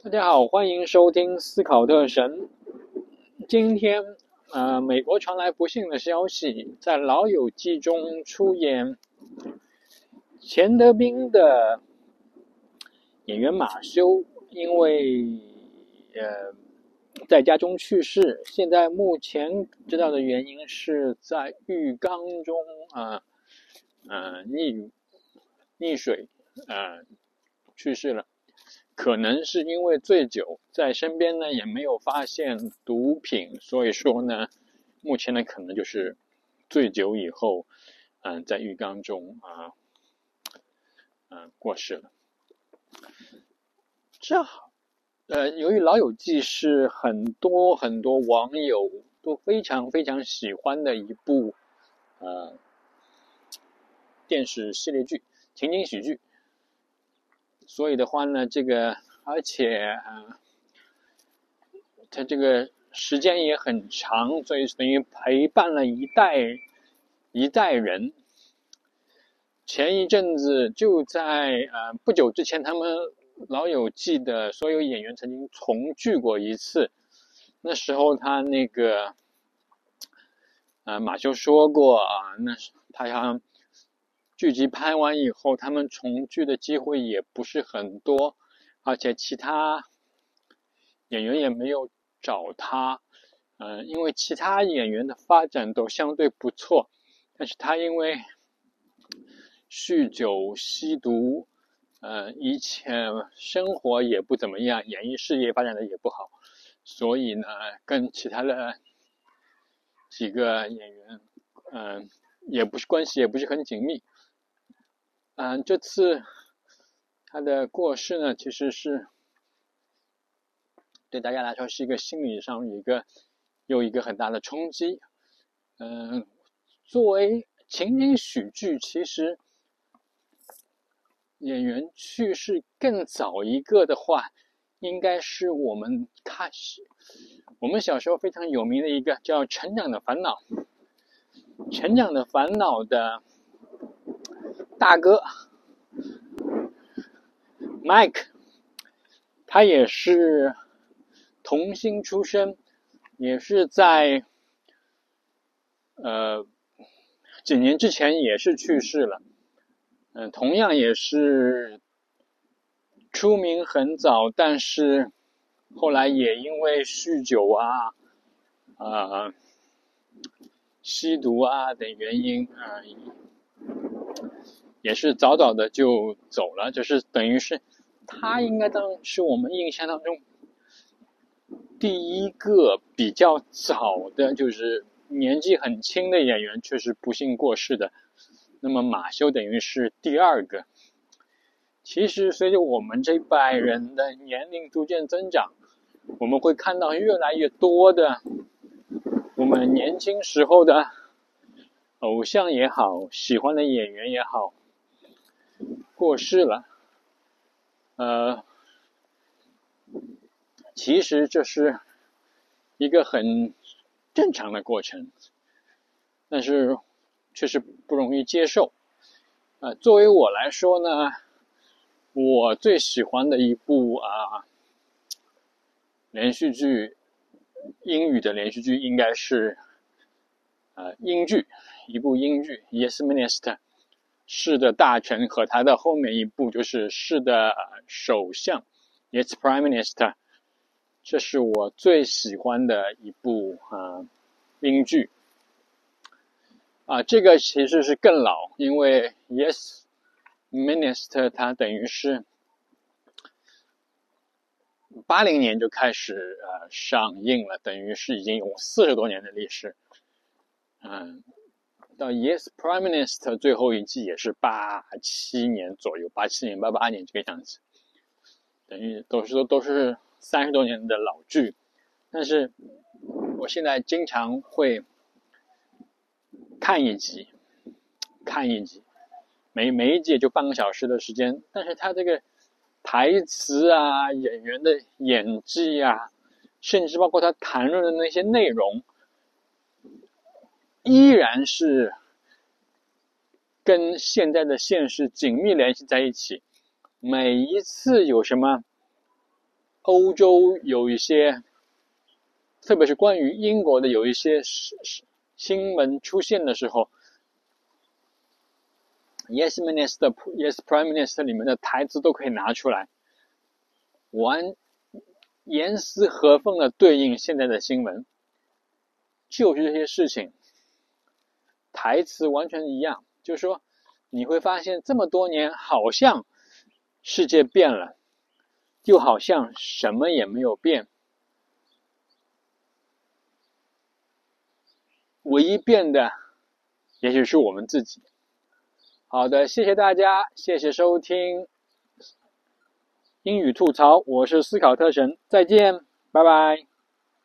大家好，欢迎收听思考特神。今天，呃，美国传来不幸的消息，在《老友记》中出演钱德斌的演员马修，因为呃在家中去世。现在目前知道的原因是在浴缸中啊，呃溺溺水，呃去世了。可能是因为醉酒，在身边呢也没有发现毒品，所以说呢，目前呢可能就是醉酒以后，嗯，在浴缸中啊，嗯过世了。这好，呃，由于《老友记》是很多很多网友都非常非常喜欢的一部呃电视系列剧、情景喜剧。所以的话呢，这个而且啊，它这个时间也很长，所以等于陪伴了一代一代人。前一阵子就在呃不久之前，他们《老友记》的所有演员曾经重聚过一次。那时候他那个呃马修说过啊，那是他像。剧集拍完以后，他们重聚的机会也不是很多，而且其他演员也没有找他。嗯，因为其他演员的发展都相对不错，但是他因为酗酒、吸毒，呃，以前生活也不怎么样，演艺事业发展的也不好，所以呢，跟其他的几个演员，嗯，也不是关系也不是很紧密。嗯，这次他的过世呢，其实是对大家来说是一个心理上一个有一个很大的冲击。嗯，作为情景喜剧，其实演员去世更早一个的话，应该是我们看我们小时候非常有名的一个叫《成长的烦恼》，《成长的烦恼》的。大哥，Mike，他也是童星出身，也是在呃几年之前也是去世了。嗯，同样也是出名很早，但是后来也因为酗酒啊、啊吸毒啊等原因啊。也是早早的就走了，就是等于是他应该当是我们印象当中第一个比较早的，就是年纪很轻的演员，却是不幸过世的。那么马修等于是第二个。其实随着我们这一代人的年龄逐渐增长，我们会看到越来越多的我们年轻时候的偶像也好，喜欢的演员也好。过世了，呃，其实这是一个很正常的过程，但是确实不容易接受。呃，作为我来说呢，我最喜欢的一部啊连续剧，英语的连续剧应该是呃英剧，一部英剧《Yes Minister》。市的大臣和他的后面一部就是市的首相，Yes Prime Minister，这是我最喜欢的一部啊英剧。啊，这个其实是更老，因为 Yes Minister 它等于是八零年就开始呃上映了，等于是已经有四十多年的历史，嗯。到 Yes Prime Minister 最后一季也是八七年左右，八七年八八年这个样子，等于都是都是三十多年的老剧，但是我现在经常会看一集，看一集，每每一集也就半个小时的时间，但是他这个台词啊、演员的演技啊，甚至包括他谈论的那些内容。依然是跟现在的现实紧密联系在一起。每一次有什么欧洲有一些，特别是关于英国的有一些新新闻出现的时候，Yes Minister、Yes Prime Minister 里面的台词都可以拿出来，完严丝合缝的对应现在的新闻，就是这些事情，台词完全一样，就是说你会发现这么多年好像世界变了。就好像什么也没有变，唯一变的，也许是我们自己。好的，谢谢大家，谢谢收听英语吐槽，我是思考特神，再见，拜拜。